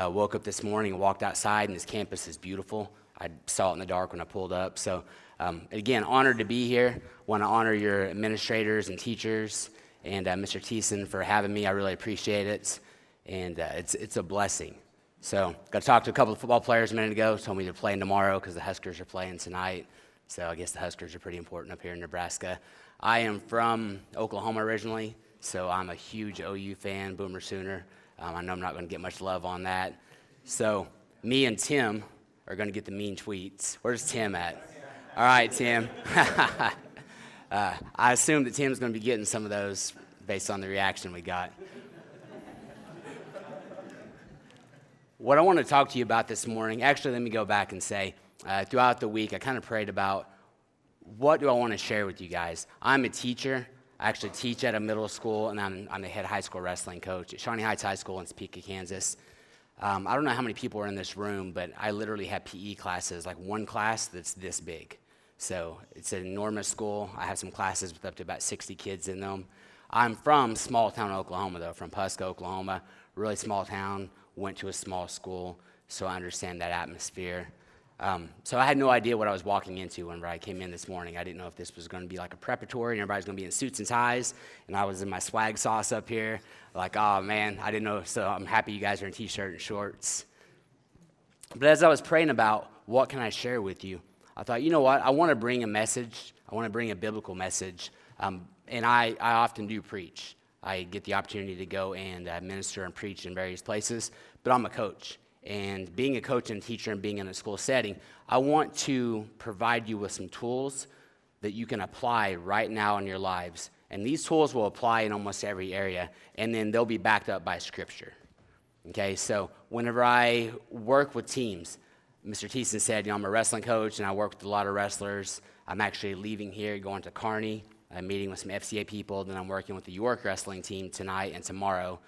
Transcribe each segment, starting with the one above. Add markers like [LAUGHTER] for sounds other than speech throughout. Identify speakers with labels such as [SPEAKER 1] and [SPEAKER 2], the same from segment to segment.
[SPEAKER 1] Uh, woke up this morning and walked outside, and this campus is beautiful. I saw it in the dark when I pulled up. So, um, again, honored to be here. Want to honor your administrators and teachers and uh, Mr. Thiessen for having me. I really appreciate it, and uh, it's it's a blessing. So, got to talk to a couple of football players a minute ago. Told me they're playing tomorrow because the Huskers are playing tonight. So, I guess the Huskers are pretty important up here in Nebraska. I am from Oklahoma originally, so I'm a huge OU fan, Boomer Sooner. Um, I know I'm not going to get much love on that. So, me and Tim are going to get the mean tweets. Where's Tim at? All right, Tim. [LAUGHS] uh, I assume that Tim's going to be getting some of those based on the reaction we got. what I want to talk to you about this morning, actually, let me go back and say, uh, throughout the week, I kind of prayed about what do I want to share with you guys. I'm a teacher. I actually teach at a middle school, and I'm, I'm the head high school wrestling coach at Shawnee Heights High School in Topeka, Kansas. Um, I don't know how many people are in this room, but I literally have PE classes, like one class that's this big. So it's an enormous school. I have some classes with up to about 60 kids in them. I'm from small town Oklahoma, though, from Pawhuska, Oklahoma, really small town, went to a small school, so I understand that atmosphere. Um, so I had no idea what I was walking into whenever I came in this morning. I didn't know if this was going to be like a preparatory and everybody's going to be in suits and ties, and I was in my swag sauce up here. Like, oh man, I didn't know. So I'm happy you guys are in t-shirt and shorts. But as I was praying about what can I share with you, I thought, you know what? I want to bring a message. I want to bring a biblical message. Um, and I, I often do preach. I get the opportunity to go and uh, minister and preach in various places, but I'm a coach. And being a coach and teacher and being in a school setting, I want to provide you with some tools that you can apply right now in your lives. And these tools will apply in almost every area, and then they'll be backed up by Scripture. Okay, so whenever I work with teams, Mr. Thiessen said, you know, I'm a wrestling coach and I work with a lot of wrestlers. I'm actually leaving here, going to Kearney. I'm meeting with some FCA people. Then I'm working with the York wrestling team tonight and tomorrow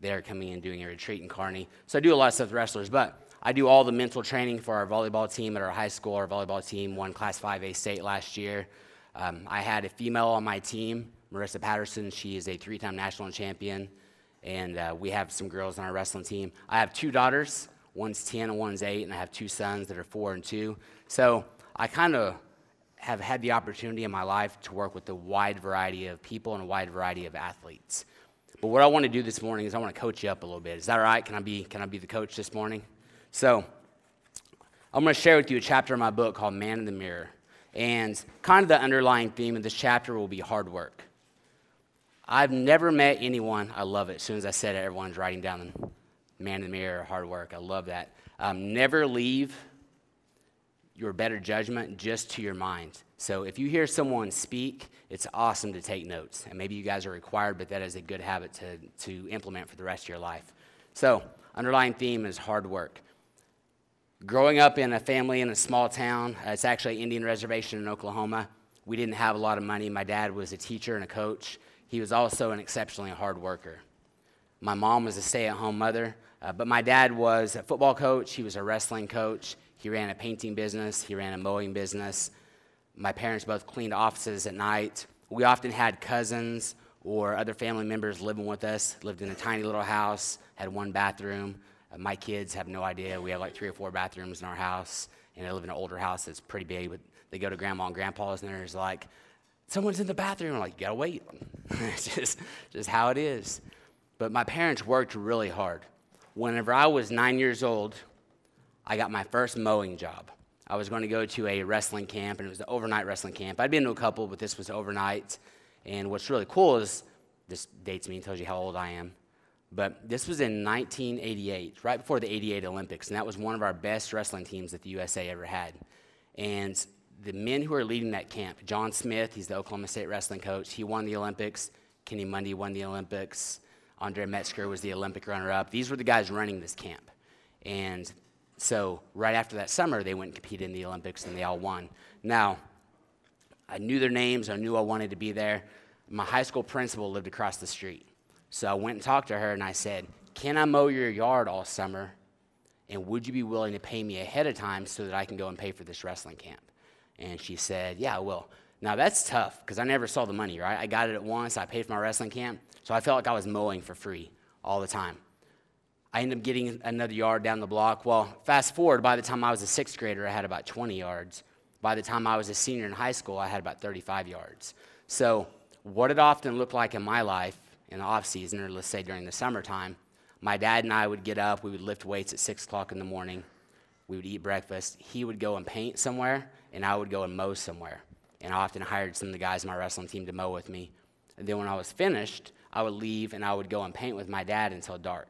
[SPEAKER 1] they're coming and doing a retreat in Kearney. So I do a lot of stuff with wrestlers, but I do all the mental training for our volleyball team at our high school. Our volleyball team won Class 5A state last year. Um, I had a female on my team, Marissa Patterson. She is a three time national champion, and uh, we have some girls on our wrestling team. I have two daughters. One's 10 and one's 8, and I have two sons that are 4 and 2. So I kind of have had the opportunity in my life to work with a wide variety of people and a wide variety of athletes. But what I want to do this morning is I want to coach you up a little bit. Is that all right? Can I be, can I be the coach this morning? So, I'm going to share with you a chapter in my book called Man in the Mirror. And kind of the underlying theme of this chapter will be hard work. I've never met anyone, I love it. As soon as I said it, everyone's writing down Man in the Mirror, hard work. I love that. Um, never leave your better judgment just to your mind. So if you hear someone speak, it's awesome to take notes. And maybe you guys are required, but that is a good habit to, to implement for the rest of your life. So, underlying theme is hard work. Growing up in a family in a small town, uh, it's actually Indian reservation in Oklahoma. We didn't have a lot of money. My dad was a teacher and a coach. He was also an exceptionally hard worker. My mom was a stay at home mother, uh, but my dad was a football coach. He was a wrestling coach. He ran a painting business, he ran a mowing business. My parents both cleaned offices at night. We often had cousins or other family members living with us, lived in a tiny little house, had one bathroom. Uh, my kids have no idea. We have like three or four bathrooms in our house, and I live in an older house that's pretty big, but they go to grandma and grandpa's, and there's like, someone's in the bathroom. I'm like, you gotta wait. [LAUGHS] it's just, just how it is. But my parents worked really hard. Whenever I was nine years old, I got my first mowing job. I was going to go to a wrestling camp, and it was an overnight wrestling camp. I'd been to a couple, but this was overnight. And what's really cool is this dates me and tells you how old I am. But this was in 1988, right before the 88 Olympics, and that was one of our best wrestling teams that the USA ever had. And the men who were leading that camp, John Smith, he's the Oklahoma State wrestling coach, he won the Olympics. Kenny Monday won the Olympics. Andre Metzger was the Olympic runner up. These were the guys running this camp. And so right after that summer, they went and competed in the Olympics, and they all won. Now, I knew their names. I knew I wanted to be there. My high school principal lived across the street. So I went and talked to her, and I said, Can I mow your yard all summer? And would you be willing to pay me ahead of time so that I can go and pay for this wrestling camp? And she said, Yeah, I will. Now that's tough because I never saw the money, right? I got it at once. I paid for my wrestling camp. So I felt like I was mowing for free all the time. I ended up getting another yard down the block. Well, fast forward, by the time I was a sixth grader, I had about 20 yards. By the time I was a senior in high school, I had about 35 yards. So, what it often looked like in my life in the off season, or let's say during the summertime, my dad and I would get up, we would lift weights at six o'clock in the morning, we would eat breakfast. He would go and paint somewhere, and I would go and mow somewhere. And I often hired some of the guys on my wrestling team to mow with me. And then when I was finished, I would leave and I would go and paint with my dad until dark.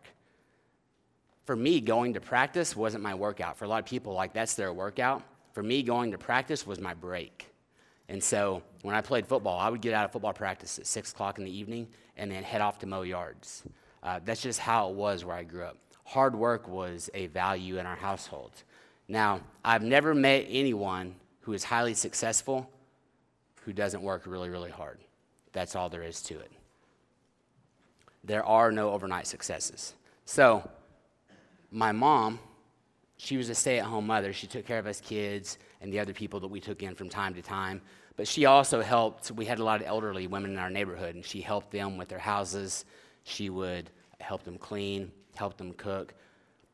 [SPEAKER 1] For me, going to practice wasn't my workout. For a lot of people, like that's their workout. For me, going to practice was my break. And so when I played football, I would get out of football practice at 6 o'clock in the evening and then head off to mow yards. Uh, that's just how it was where I grew up. Hard work was a value in our household. Now, I've never met anyone who is highly successful who doesn't work really, really hard. That's all there is to it. There are no overnight successes. So, my mom, she was a stay at home mother. She took care of us kids and the other people that we took in from time to time. But she also helped, we had a lot of elderly women in our neighborhood, and she helped them with their houses. She would help them clean, help them cook,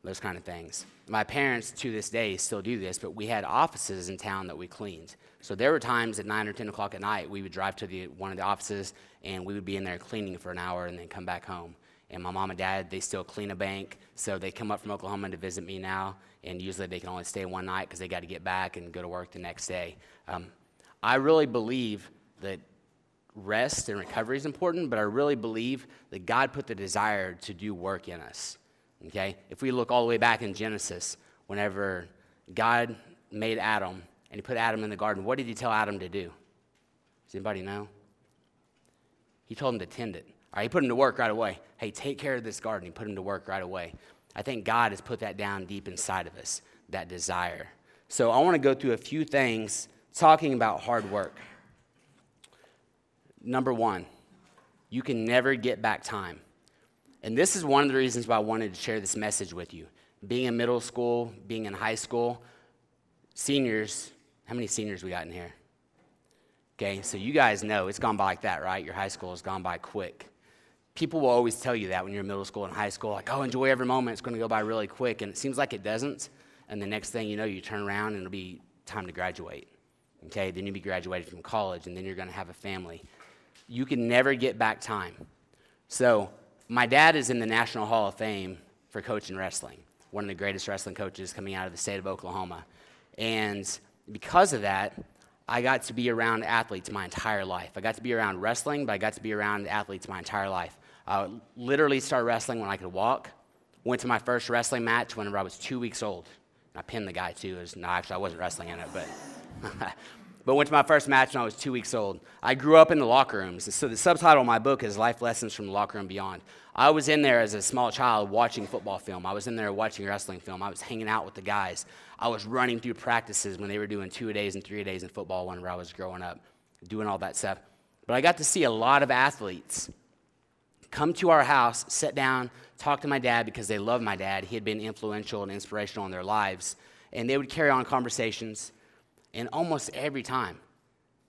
[SPEAKER 1] those kind of things. My parents, to this day, still do this, but we had offices in town that we cleaned. So there were times at 9 or 10 o'clock at night, we would drive to the, one of the offices, and we would be in there cleaning for an hour and then come back home. And my mom and dad, they still clean a bank, so they come up from Oklahoma to visit me now, and usually they can only stay one night because they got to get back and go to work the next day. Um, I really believe that rest and recovery is important, but I really believe that God put the desire to do work in us. Okay? If we look all the way back in Genesis, whenever God made Adam and he put Adam in the garden, what did he tell Adam to do? Does anybody know? He told him to tend it. All right, he put him to work right away. Hey, take care of this garden. He put him to work right away. I think God has put that down deep inside of us, that desire. So I want to go through a few things talking about hard work. Number one, you can never get back time. And this is one of the reasons why I wanted to share this message with you. Being in middle school, being in high school, seniors, how many seniors we got in here? Okay, so you guys know it's gone by like that, right? Your high school has gone by quick. People will always tell you that when you're in middle school and high school, like, oh, enjoy every moment, it's going to go by really quick. And it seems like it doesn't. And the next thing you know, you turn around and it'll be time to graduate. Okay, then you'll be graduated from college, and then you're going to have a family. You can never get back time. So, my dad is in the National Hall of Fame for coaching wrestling, one of the greatest wrestling coaches coming out of the state of Oklahoma. And because of that, I got to be around athletes my entire life. I got to be around wrestling, but I got to be around athletes my entire life. I literally started wrestling when I could walk. Went to my first wrestling match whenever I was two weeks old. I pinned the guy too. It was, no, actually, I wasn't wrestling in it, but [LAUGHS] but went to my first match when I was two weeks old. I grew up in the locker rooms. So the subtitle of my book is Life Lessons from the Locker Room Beyond. I was in there as a small child watching football film. I was in there watching wrestling film. I was hanging out with the guys. I was running through practices when they were doing two days and three days in football whenever I was growing up, doing all that stuff. But I got to see a lot of athletes come to our house, sit down, talk to my dad because they love my dad. He had been influential and inspirational in their lives. And they would carry on conversations and almost every time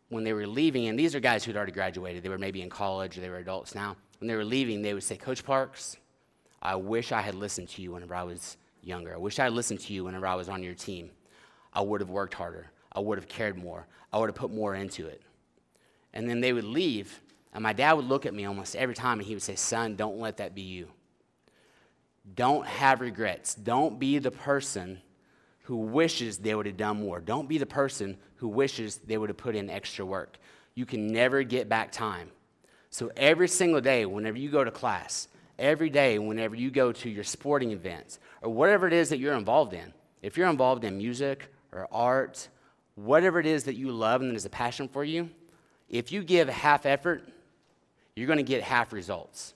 [SPEAKER 1] when they were leaving, and these are guys who'd already graduated, they were maybe in college or they were adults now. When they were leaving, they would say, Coach Parks, I wish I had listened to you whenever I was younger. I wish I had listened to you whenever I was on your team. I would have worked harder. I would have cared more. I would have put more into it. And then they would leave, and my dad would look at me almost every time and he would say, Son, don't let that be you. Don't have regrets. Don't be the person who wishes they would have done more. Don't be the person who wishes they would have put in extra work. You can never get back time. So every single day, whenever you go to class, every day, whenever you go to your sporting events, or whatever it is that you're involved in, if you're involved in music or art, whatever it is that you love and that is a passion for you, if you give half effort, you're going to get half results.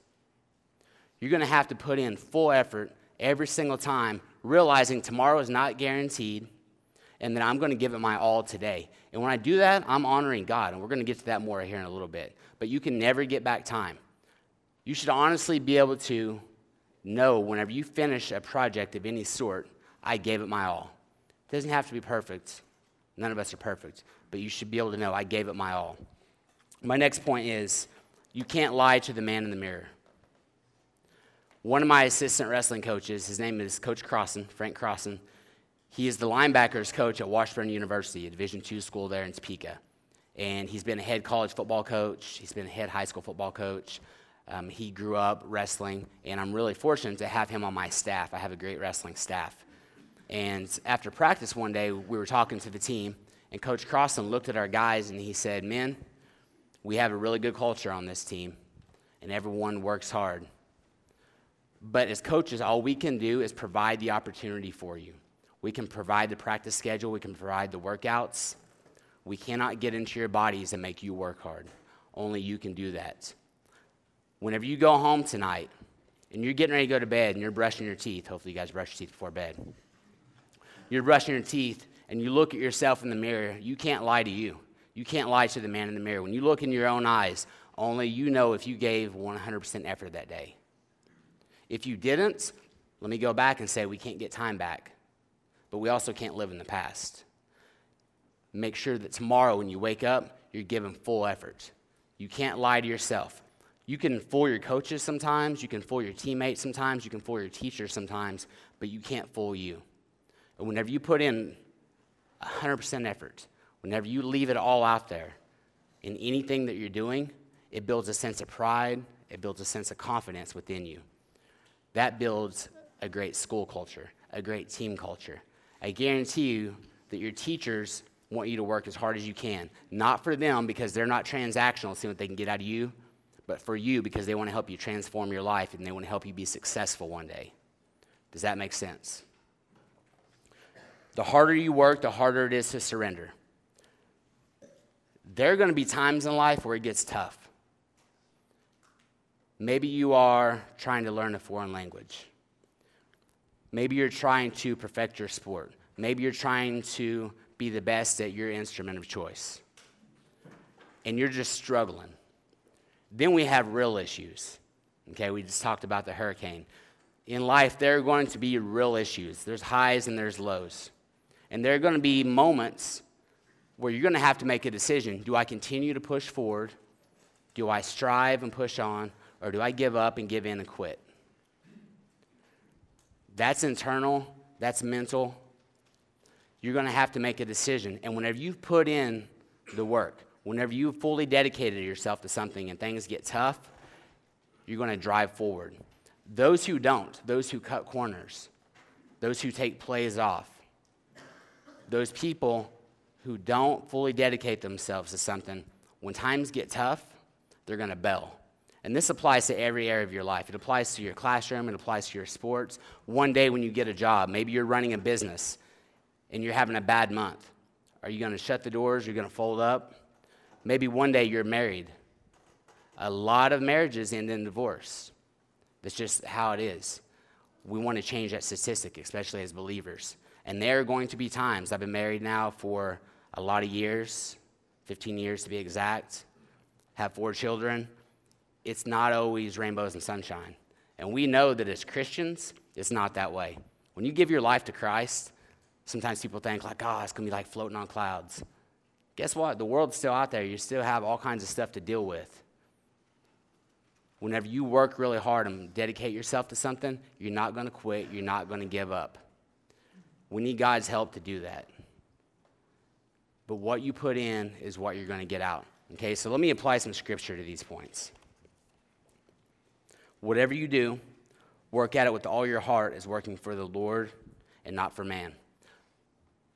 [SPEAKER 1] You're going to have to put in full effort every single time realizing tomorrow is not guaranteed and that I'm going to give it my all today. And when I do that, I'm honoring God. And we're going to get to that more here in a little bit. But you can never get back time. You should honestly be able to know whenever you finish a project of any sort, I gave it my all. It doesn't have to be perfect. None of us are perfect. But you should be able to know I gave it my all. My next point is you can't lie to the man in the mirror. One of my assistant wrestling coaches, his name is Coach Crossan, Frank Crossan. He is the linebackers coach at Washburn University, a Division II school there in Topeka. And he's been a head college football coach, he's been a head high school football coach. Um, he grew up wrestling, and I'm really fortunate to have him on my staff. I have a great wrestling staff. And after practice one day, we were talking to the team, and Coach Crossan looked at our guys and he said, Men, we have a really good culture on this team, and everyone works hard. But as coaches, all we can do is provide the opportunity for you. We can provide the practice schedule, we can provide the workouts. We cannot get into your bodies and make you work hard. Only you can do that. Whenever you go home tonight and you're getting ready to go to bed and you're brushing your teeth, hopefully you guys brush your teeth before bed. You're brushing your teeth and you look at yourself in the mirror, you can't lie to you. You can't lie to the man in the mirror. When you look in your own eyes, only you know if you gave 100% effort that day. If you didn't, let me go back and say we can't get time back, but we also can't live in the past. Make sure that tomorrow when you wake up, you're giving full effort. You can't lie to yourself. You can fool your coaches sometimes, you can fool your teammates sometimes, you can fool your teachers sometimes, but you can't fool you. And whenever you put in 100% effort, whenever you leave it all out there in anything that you're doing, it builds a sense of pride, it builds a sense of confidence within you. That builds a great school culture, a great team culture. I guarantee you that your teachers want you to work as hard as you can. Not for them because they're not transactional, seeing what they can get out of you, but for you because they want to help you transform your life and they want to help you be successful one day. Does that make sense? The harder you work, the harder it is to surrender. There are going to be times in life where it gets tough. Maybe you are trying to learn a foreign language. Maybe you're trying to perfect your sport. Maybe you're trying to be the best at your instrument of choice. And you're just struggling. Then we have real issues. Okay, we just talked about the hurricane. In life, there are going to be real issues. There's highs and there's lows. And there are going to be moments where you're going to have to make a decision. Do I continue to push forward? Do I strive and push on? Or do I give up and give in and quit? That's internal, that's mental, you're going to have to make a decision. And whenever you've put in the work, whenever you've fully dedicated yourself to something and things get tough, you're going to drive forward. Those who don't, those who cut corners, those who take plays off, those people who don't fully dedicate themselves to something, when times get tough, they're going to bail. And this applies to every area of your life. It applies to your classroom, it applies to your sports. One day when you get a job, maybe you're running a business and you're having a bad month, are you going to shut the doors? You're going to fold up? Maybe one day you're married. A lot of marriages end in divorce. That's just how it is. We want to change that statistic, especially as believers. And there are going to be times, I've been married now for a lot of years, 15 years to be exact, have four children. It's not always rainbows and sunshine. And we know that as Christians, it's not that way. When you give your life to Christ, Sometimes people think, like, oh, it's going to be like floating on clouds. Guess what? The world's still out there. You still have all kinds of stuff to deal with. Whenever you work really hard and dedicate yourself to something, you're not going to quit. You're not going to give up. We need God's help to do that. But what you put in is what you're going to get out. Okay, so let me apply some scripture to these points. Whatever you do, work at it with all your heart as working for the Lord and not for man.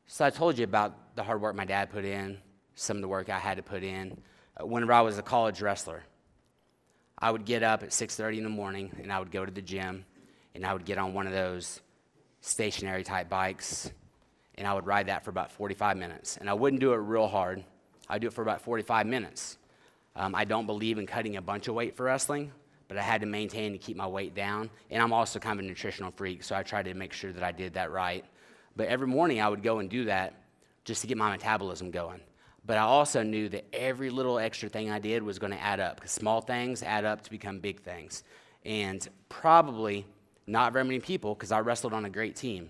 [SPEAKER 1] So I told you about the hard work my dad put in, some of the work I had to put in. Uh, whenever I was a college wrestler, I would get up at 6:30 in the morning and I would go to the gym and I would get on one of those stationary type bikes and I would ride that for about 45 minutes. And I wouldn't do it real hard. I'd do it for about 45 minutes. Um, I don't believe in cutting a bunch of weight for wrestling, but I had to maintain to keep my weight down. And I'm also kind of a nutritional freak, so I tried to make sure that I did that right. But every morning I would go and do that just to get my metabolism going. But I also knew that every little extra thing I did was going to add up because small things add up to become big things. And probably not very many people, because I wrestled on a great team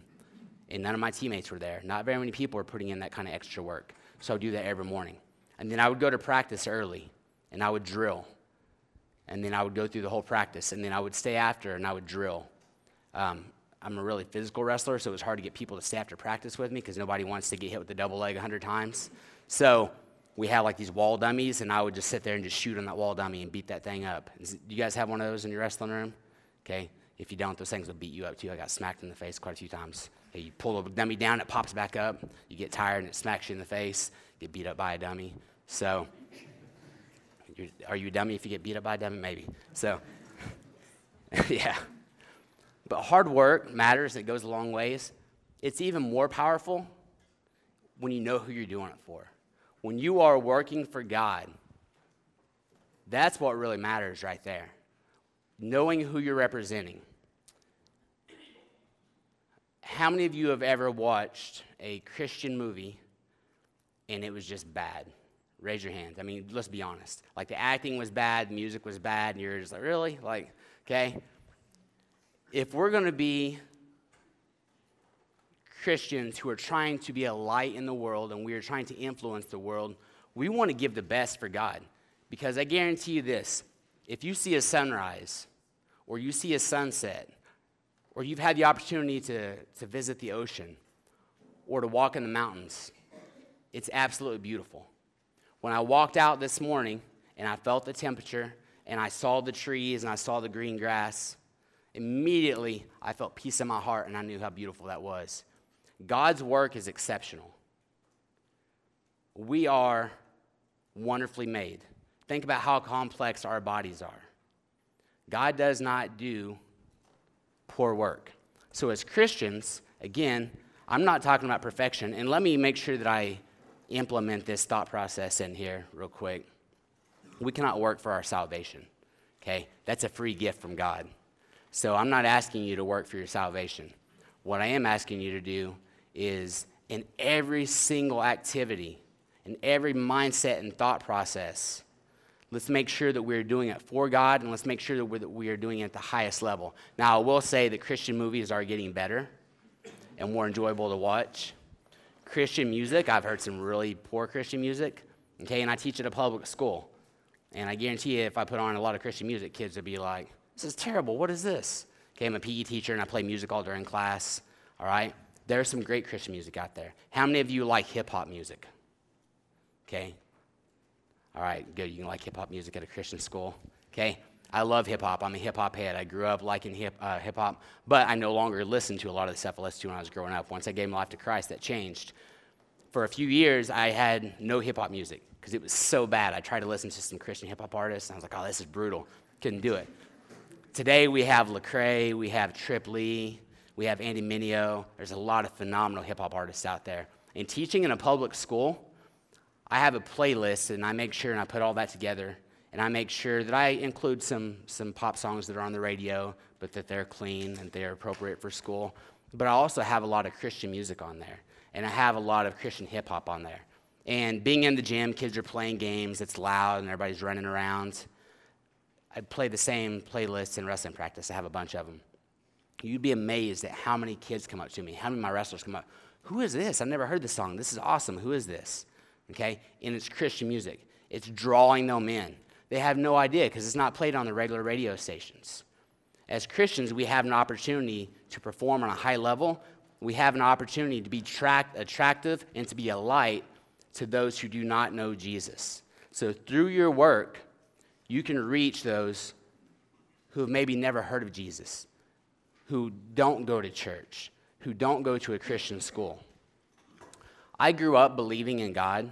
[SPEAKER 1] and none of my teammates were there, not very many people were putting in that kind of extra work. So I would do that every morning. And then I would go to practice early and I would drill. and then I would go through the whole practice, and then I would stay after and I would drill. Um, I'm a really physical wrestler, so it was hard to get people to stay after practice with me because nobody wants to get hit with the double leg 100 times. So we had like these wall dummies, and I would just sit there and just shoot on that wall dummy and beat that thing up. Do you guys have one of those in your wrestling room? Okay. If you don't, those things will beat you up too. I got smacked in the face quite a few times. You pull a dummy down, it pops back up. You get tired and it smacks you in the face. Get beat up by a dummy. So, are you a dummy if you get beat up by a dummy? Maybe. So, [LAUGHS] yeah. But hard work matters, it goes a long ways. It's even more powerful when you know who you're doing it for. When you are working for God, that's what really matters right there. Knowing who you're representing. How many of you have ever watched a Christian movie and it was just bad? Raise your hands. I mean, let's be honest. Like the acting was bad, the music was bad, and you're just like, really? Like, okay? if we're going to be Christians who are trying to be a light in the world and we are trying to influence the world, we want to give the best for God. Because I guarantee you this if you see a sunrise, or you see a sunset, or you've had the opportunity to, to visit the ocean, or to walk in the mountains, it's absolutely beautiful. When I walked out this morning and I felt the temperature and I saw the trees and I saw the green grass, immediately I felt peace in my heart and I knew how beautiful that was. God's work is exceptional. We are wonderfully made. Think about how complex our bodies are. God does not do poor work. So, as Christians, again, I'm not talking about perfection, and let me make sure that I implement this thought process in here real quick. We cannot work for our salvation, okay? That's a free gift from God. So I'm not asking you to work for your salvation. What I am asking you to do is in every single activity, in every mindset and thought process, let's make sure that we're doing it for God and let's make sure that we're, that we are doing it at the highest level. Now, I will say that Christian movies are getting better and more enjoyable to watch. Christian music, I've heard some really poor Christian music, okay, and I teach at a public school. And I guarantee you, if I put on a lot of Christian music, kids would be like, this is terrible. What is this? Okay, I'm a PE teacher and I play music all during class. All right? There's some great Christian music out there. How many of you like hip hop music? Okay? All right, good. You can like hip hop music at a Christian school. Okay? I love hip hop. I'm a hip hop head. I grew up liking hip uh, hop, but I no longer listen to a lot of the stuff I listened to when I was growing up. Once I gave my life to Christ, that changed. For a few years, I had no hip hop music because it was so bad. I tried to listen to some Christian hip hop artists, and I was like, oh, this is brutal. Couldn't do it. Today we have Lecrae, we have Trip Lee, we have Andy Mineo. There's a lot of phenomenal hip hop artists out there. In teaching in a public school, I have a playlist and I make sure and I put all that together and I make sure that I include some, some pop songs that are on the radio, but that they're clean and they're appropriate for school. But I also have a lot of Christian music on there, and I have a lot of Christian hip hop on there. And being in the gym, kids are playing games, it's loud, and everybody's running around. I play the same playlists in wrestling practice. I have a bunch of them. You'd be amazed at how many kids come up to me, how many of my wrestlers come up. Who is this? I've never heard this song. This is awesome. Who is this? Okay? And it's Christian music. It's drawing them in. They have no idea because it's not played on the regular radio stations. As Christians, we have an opportunity to perform on a high level. We have an opportunity to be tract- attractive and to be a light to those who do not know Jesus. So, through your work, you can reach those who have maybe never heard of Jesus, who don't go to church, who don't go to a Christian school. I grew up believing in God.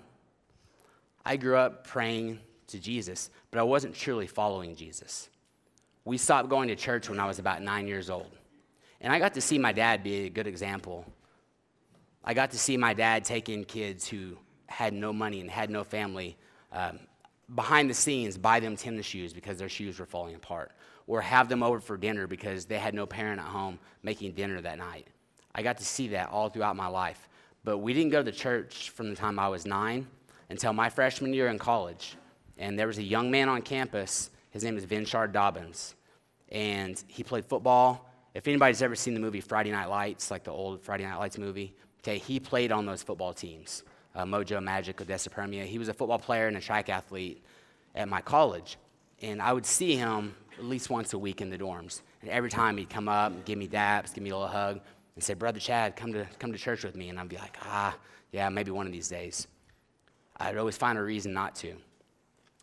[SPEAKER 1] I grew up praying to Jesus, but I wasn't truly following Jesus. We stopped going to church when I was about nine years old. And I got to see my dad be a good example. I got to see my dad take in kids who had no money and had no family um, behind the scenes buy them tennis shoes because their shoes were falling apart, or have them over for dinner because they had no parent at home making dinner that night. I got to see that all throughout my life. But we didn't go to church from the time I was nine until my freshman year in college. And there was a young man on campus. His name is Vinshard Dobbins. And he played football. If anybody's ever seen the movie Friday Night Lights, like the old Friday Night Lights movie, okay, he played on those football teams uh, Mojo Magic, Odessa Permian. He was a football player and a track athlete at my college. and I would see him at least once a week in the dorms. And every time he'd come up and give me daps, give me a little hug, and say, Brother Chad, come to, come to church with me. And I'd be like, ah, yeah, maybe one of these days. I'd always find a reason not to.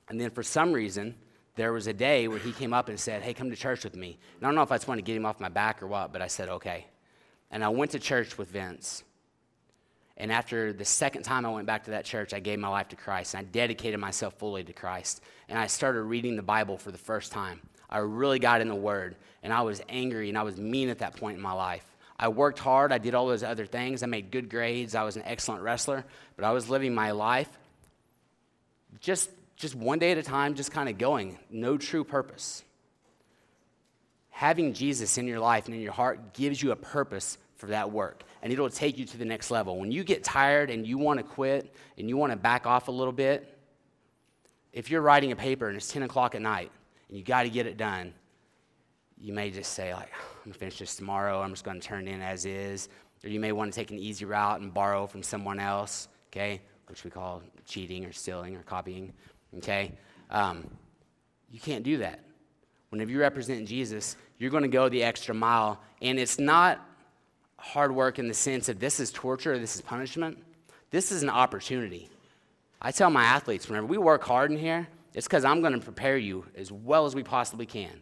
[SPEAKER 1] And then for some reason, there was a day where he came up and said, Hey, come to church with me. And I don't know if I just wanted to get him off my back or what, but I said, Okay. And I went to church with Vince. And after the second time I went back to that church, I gave my life to Christ. And I dedicated myself fully to Christ. And I started reading the Bible for the first time. I really got in the Word. And I was angry and I was mean at that point in my life. I worked hard. I did all those other things. I made good grades. I was an excellent wrestler. But I was living my life just, just one day at a time, just kind of going. No true purpose. Having Jesus in your life and in your heart gives you a purpose for that work and it'll take you to the next level. When you get tired and you want to quit and you want to back off a little bit, if you're writing a paper and it's 10 o'clock at night and you got to get it done, you may just say, like, going to finish this tomorrow. I'm just going to turn it in as is. Or you may want to take an easy route and borrow from someone else, okay, which we call cheating or stealing or copying, okay? Um, you can't do that. Whenever you represent Jesus, you're going to go the extra mile. And it's not hard work in the sense that this is torture or this is punishment. This is an opportunity. I tell my athletes whenever we work hard in here, it's because I'm going to prepare you as well as we possibly can.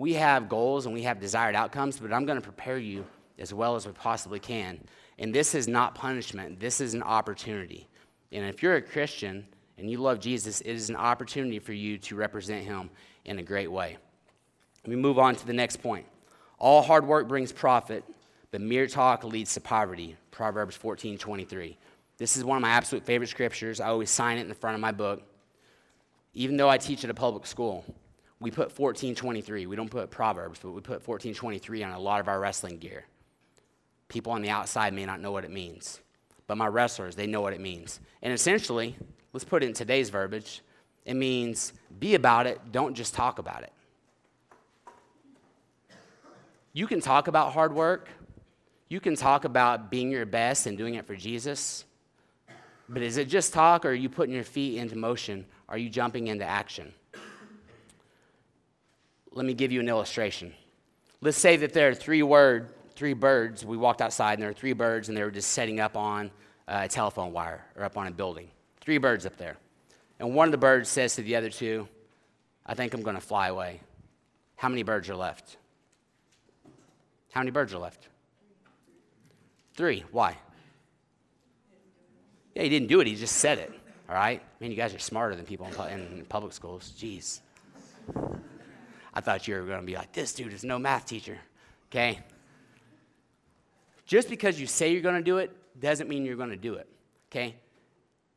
[SPEAKER 1] We have goals and we have desired outcomes, but I'm going to prepare you as well as we possibly can. And this is not punishment, this is an opportunity. And if you're a Christian and you love Jesus, it is an opportunity for you to represent him in a great way. Me move on to the next point. All hard work brings profit, but mere talk leads to poverty. Proverbs 14 23. This is one of my absolute favorite scriptures. I always sign it in the front of my book. Even though I teach at a public school, we put 1423. We don't put Proverbs, but we put 1423 on a lot of our wrestling gear. People on the outside may not know what it means, but my wrestlers, they know what it means. And essentially, let's put it in today's verbiage it means be about it, don't just talk about it. You can talk about hard work, you can talk about being your best and doing it for Jesus, but is it just talk or are you putting your feet into motion? Are you jumping into action? Let me give you an illustration. Let's say that there are three word, three birds. We walked outside and there are three birds and they were just setting up on uh, a telephone wire or up on a building. Three birds up there. And one of the birds says to the other two, I think I'm going to fly away. How many birds are left? How many birds are left? Three. Why? Yeah, he didn't do it, he just said it. All right? Man, you guys are smarter than people in, public schools. Jeez. I thought you were going to be like, this dude is no math teacher. Okay? Just because you say you're going to do it doesn't mean you're going to do it. Okay?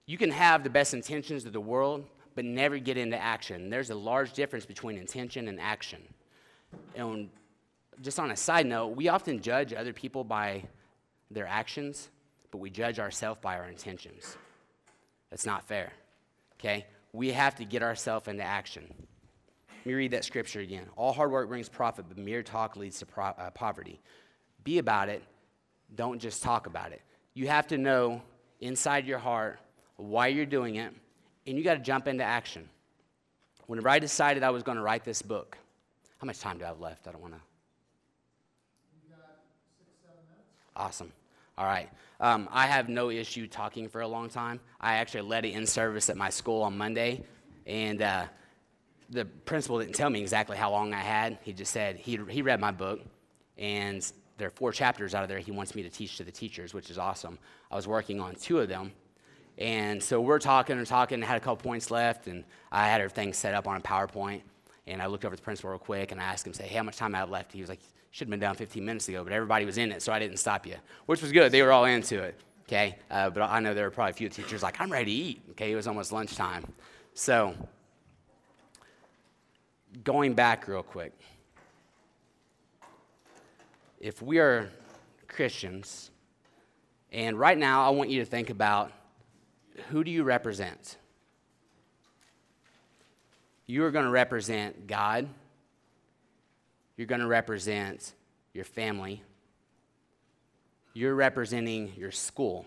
[SPEAKER 1] You can have the best intentions of the world, but never get into action. There's a large difference between intention and action. And just on a side note, we often judge other people by their actions, but we judge ourselves by our intentions. That's not fair. Okay? We have to get ourselves into action. Me read that scripture again. All hard work brings profit, but mere talk leads to pro- uh, poverty. Be about it. Don't just talk about it. You have to know inside your heart why you're doing it, and you got to jump into action. Whenever I decided I was going to write this book, how much time do I have left? I don't want to. Awesome. All right. Um, I have no issue talking for a long time. I actually led an in service at my school on Monday, and uh, the principal didn't tell me exactly how long I had. He just said he, he read my book, and there are four chapters out of there he wants me to teach to the teachers, which is awesome. I was working on two of them. And so we're talking and talking, and had a couple points left, and I had everything set up on a PowerPoint. And I looked over at the principal real quick, and I asked him, say, hey, how much time I have left? He was like, should have been down 15 minutes ago, but everybody was in it, so I didn't stop you, which was good. They were all into it, okay? Uh, but I know there were probably a few teachers like, I'm ready to eat, okay? It was almost lunchtime. So, going back real quick, if we are Christians, and right now I want you to think about who do you represent? You are going to represent God you're going to represent your family. You're representing your school.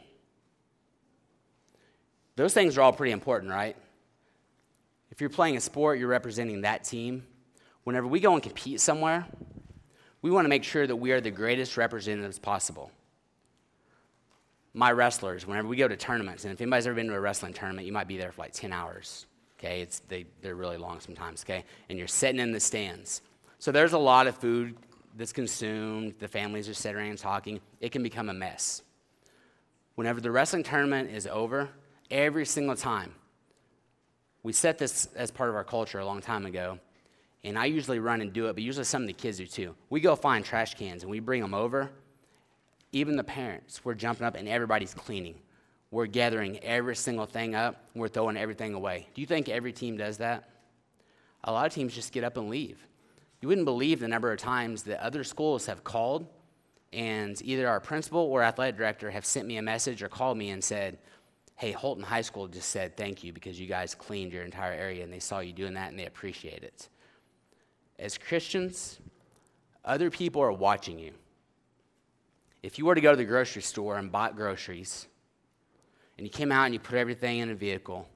[SPEAKER 1] Those things are all pretty important, right? If you're playing a sport, you're representing that team. Whenever we go and compete somewhere, we want to make sure that we are the greatest representatives possible. My wrestlers, whenever we go to tournaments, and if anybody's ever been to a wrestling tournament, you might be there for like 10 hours. Okay, it's, they, they're really long sometimes, okay? And you're sitting in the stands. So there's a lot of food that's consumed. The families are sitting around talking. It can become a mess. Whenever the wrestling tournament is over, every single time, we set this as part of our culture a long time ago, and I usually run and do it, but usually some of the kids do too. We go find trash cans and we bring them over. Even the parents, we're jumping up and everybody's cleaning. We're gathering every single thing up, we're throwing everything away. Do you think every team does that? A lot of teams just get up and leave. You wouldn't believe the number of times that other schools have called, and either our principal or athletic director have sent me a message or called me and said, Hey, Holton High School just said thank you because you guys cleaned your entire area and they saw you doing that and they appreciate it. As Christians, other people are watching you. If you were to go to the grocery store and bought groceries, and you came out and you put everything in a vehicle,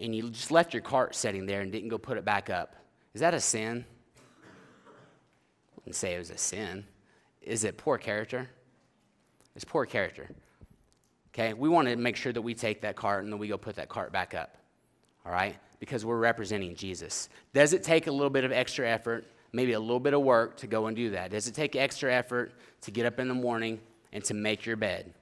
[SPEAKER 1] and you just left your cart sitting there and didn't go put it back up, is that a sin? I wouldn't say it was a sin. Is it poor character? It's poor character. Okay, we want to make sure that we take that cart and then we go put that cart back up. All right? Because we're representing Jesus. Does it take a little bit of extra effort, maybe a little bit of work to go and do that? Does it take extra effort to get up in the morning and to make your bed?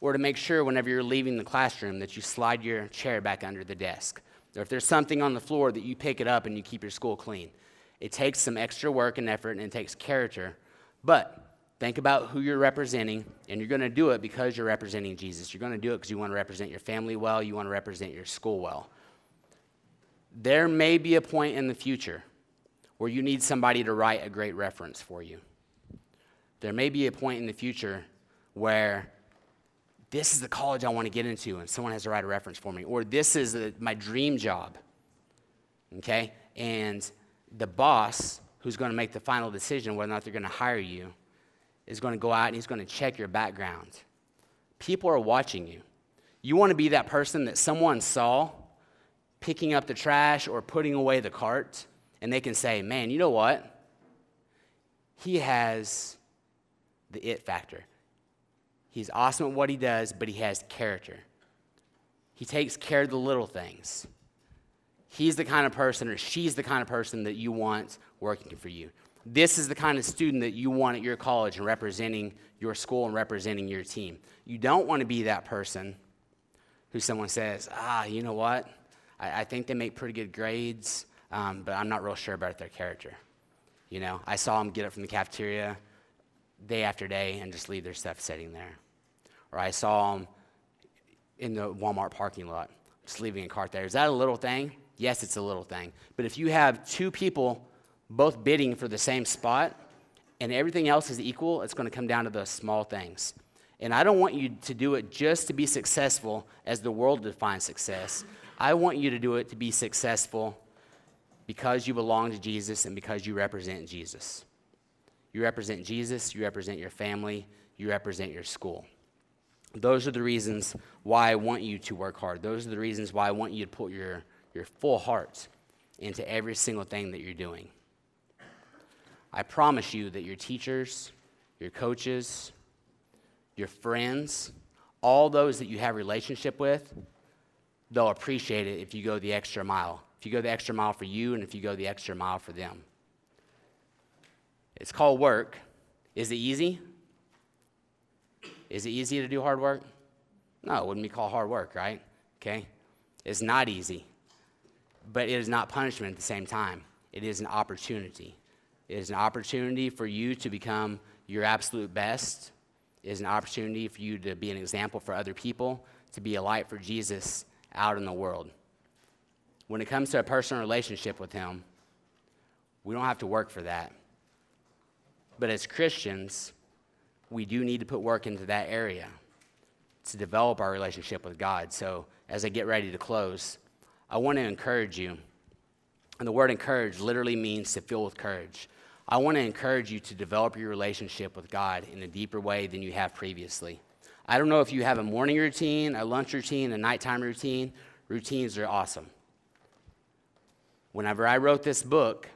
[SPEAKER 1] Or to make sure whenever you're leaving the classroom that you slide your chair back under the desk? Or if there's something on the floor that you pick it up and you keep your school clean? It takes some extra work and effort and it takes character. But think about who you're representing, and you're going to do it because you're representing Jesus. You're going to do it because you want to represent your family well, you want to represent your school well. There may be a point in the future where you need somebody to write a great reference for you. There may be a point in the future where this is the college I want to get into, and someone has to write a reference for me, or this is a, my dream job. Okay? And the boss who's going to make the final decision whether or not they're going to hire you is going to go out and he's going to check your background. People are watching you. You want to be that person that someone saw picking up the trash or putting away the cart, and they can say, man, you know what? He has the it factor. He's awesome at what he does, but he has character. He takes care of the little things. He's the kind of person, or she's the kind of person that you want working for you. This is the kind of student that you want at your college and representing your school and representing your team. You don't want to be that person who someone says, ah, you know what? I, I think they make pretty good grades, um, but I'm not real sure about their character. You know, I saw them get up from the cafeteria day after day and just leave their stuff sitting there. Or I saw them in the Walmart parking lot, just leaving a cart there. Is that a little thing? Yes, it's a little thing. But if you have two people both bidding for the same spot and everything else is equal, it's going to come down to the small things. And I don't want you to do it just to be successful as the world defines success. I want you to do it to be successful because you belong to Jesus and because you represent Jesus. You represent Jesus, you represent your family, you represent your school. Those are the reasons why I want you to work hard. Those are the reasons why I want you to put your, your full heart into every single thing that you're doing. I promise you that your teachers, your coaches, your friends, all those that you have relationship with, they'll appreciate it if you go the extra mile. If you go the extra mile for you and if you go the extra mile for them. It's called work. Is it easy? Is it easy to do hard work? No, it wouldn't be called hard work, right? Okay? It's not easy. But it is not punishment at the same time. It is an opportunity. It is an opportunity for you to become your absolute best. It is an opportunity for you to be an example for other people, to be a light for Jesus out in the world. When it comes to a personal relationship with Him, we don't have to work for that. But as Christians, we do need to put work into that area to develop our relationship with God. So, as I get ready to close, I want to encourage you. And the word encourage literally means to fill with courage. I want to encourage you to develop your relationship with God in a deeper way than you have previously. I don't know if you have a morning routine, a lunch routine, a nighttime routine. Routines are awesome. Whenever I wrote this book,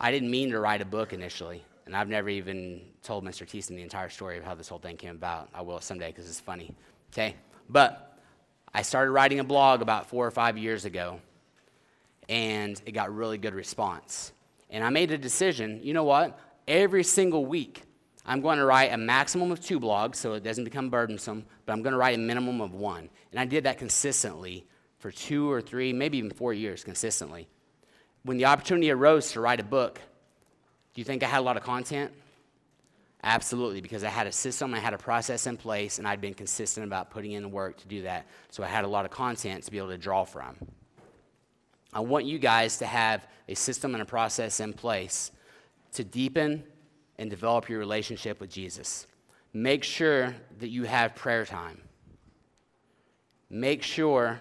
[SPEAKER 1] I didn't mean to write a book initially. And I've never even told Mr. Thiessen the entire story of how this whole thing came about. I will someday because it's funny. Okay? But I started writing a blog about four or five years ago, and it got really good response. And I made a decision you know what? Every single week, I'm going to write a maximum of two blogs so it doesn't become burdensome, but I'm going to write a minimum of one. And I did that consistently for two or three, maybe even four years consistently. When the opportunity arose to write a book, do you think I had a lot of content? Absolutely, because I had a system, I had a process in place, and I'd been consistent about putting in the work to do that. So I had a lot of content to be able to draw from. I want you guys to have a system and a process in place to deepen and develop your relationship with Jesus. Make sure that you have prayer time. Make sure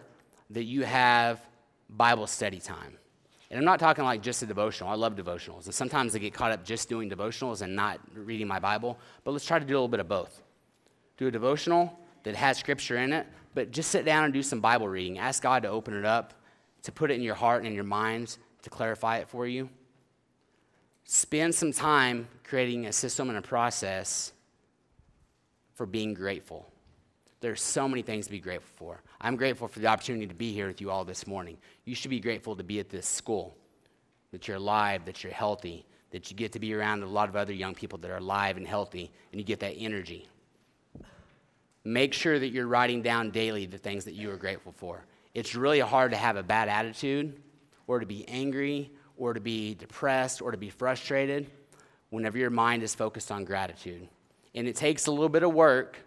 [SPEAKER 1] that you have Bible study time. And I'm not talking like just a devotional. I love devotionals. And sometimes I get caught up just doing devotionals and not reading my Bible. But let's try to do a little bit of both. Do a devotional that has scripture in it, but just sit down and do some Bible reading. Ask God to open it up, to put it in your heart and in your minds, to clarify it for you. Spend some time creating a system and a process for being grateful. There's so many things to be grateful for. I'm grateful for the opportunity to be here with you all this morning. You should be grateful to be at this school, that you're alive, that you're healthy, that you get to be around a lot of other young people that are alive and healthy, and you get that energy. Make sure that you're writing down daily the things that you are grateful for. It's really hard to have a bad attitude, or to be angry, or to be depressed, or to be frustrated whenever your mind is focused on gratitude. And it takes a little bit of work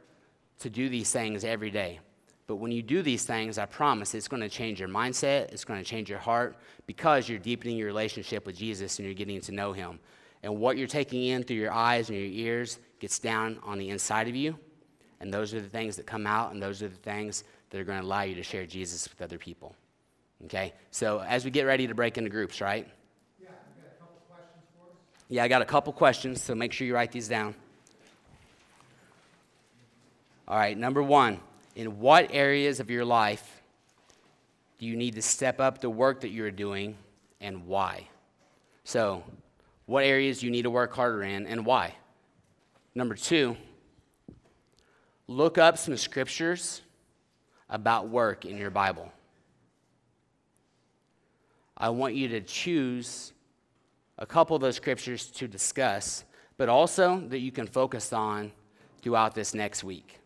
[SPEAKER 1] to do these things every day. But when you do these things, I promise it's going to change your mindset, it's going to change your heart because you're deepening your relationship with Jesus and you're getting to know him. And what you're taking in through your eyes and your ears gets down on the inside of you. And those are the things that come out, and those are the things that are going to allow you to share Jesus with other people. Okay? So as we get ready to break into groups, right?
[SPEAKER 2] Yeah, you got a couple questions for us?
[SPEAKER 1] Yeah, I got a couple questions, so make sure you write these down. All right, number one, in what areas of your life do you need to step up the work that you're doing and why? So, what areas do you need to work harder in and why? Number two, look up some scriptures about work in your Bible. I want you to choose a couple of those scriptures to discuss, but also that you can focus on throughout this next week.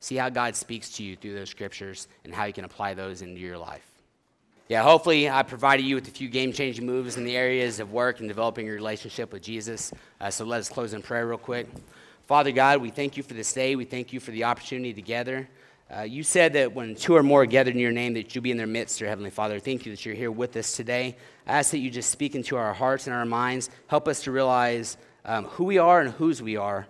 [SPEAKER 1] See how God speaks to you through those scriptures and how you can apply those into your life. Yeah, hopefully, I provided you with a few game changing moves in the areas of work and developing your relationship with Jesus. Uh, so let us close in prayer real quick. Father God, we thank you for this day. We thank you for the opportunity together. Uh, you said that when two or more gathered in your name, that you'll be in their midst, dear Heavenly Father. Thank you that you're here with us today. I ask that you just speak into our hearts and our minds. Help us to realize um, who we are and whose we are,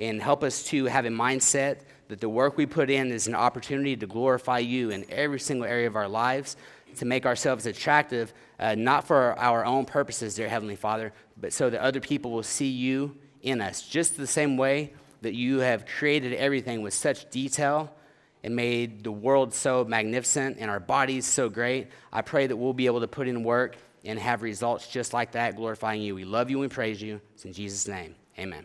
[SPEAKER 1] and help us to have a mindset that the work we put in is an opportunity to glorify you in every single area of our lives, to make ourselves attractive, uh, not for our own purposes, dear Heavenly Father, but so that other people will see you in us, just the same way that you have created everything with such detail and made the world so magnificent and our bodies so great. I pray that we'll be able to put in work and have results just like that, glorifying you. We love you and praise you. It's in Jesus' name. Amen.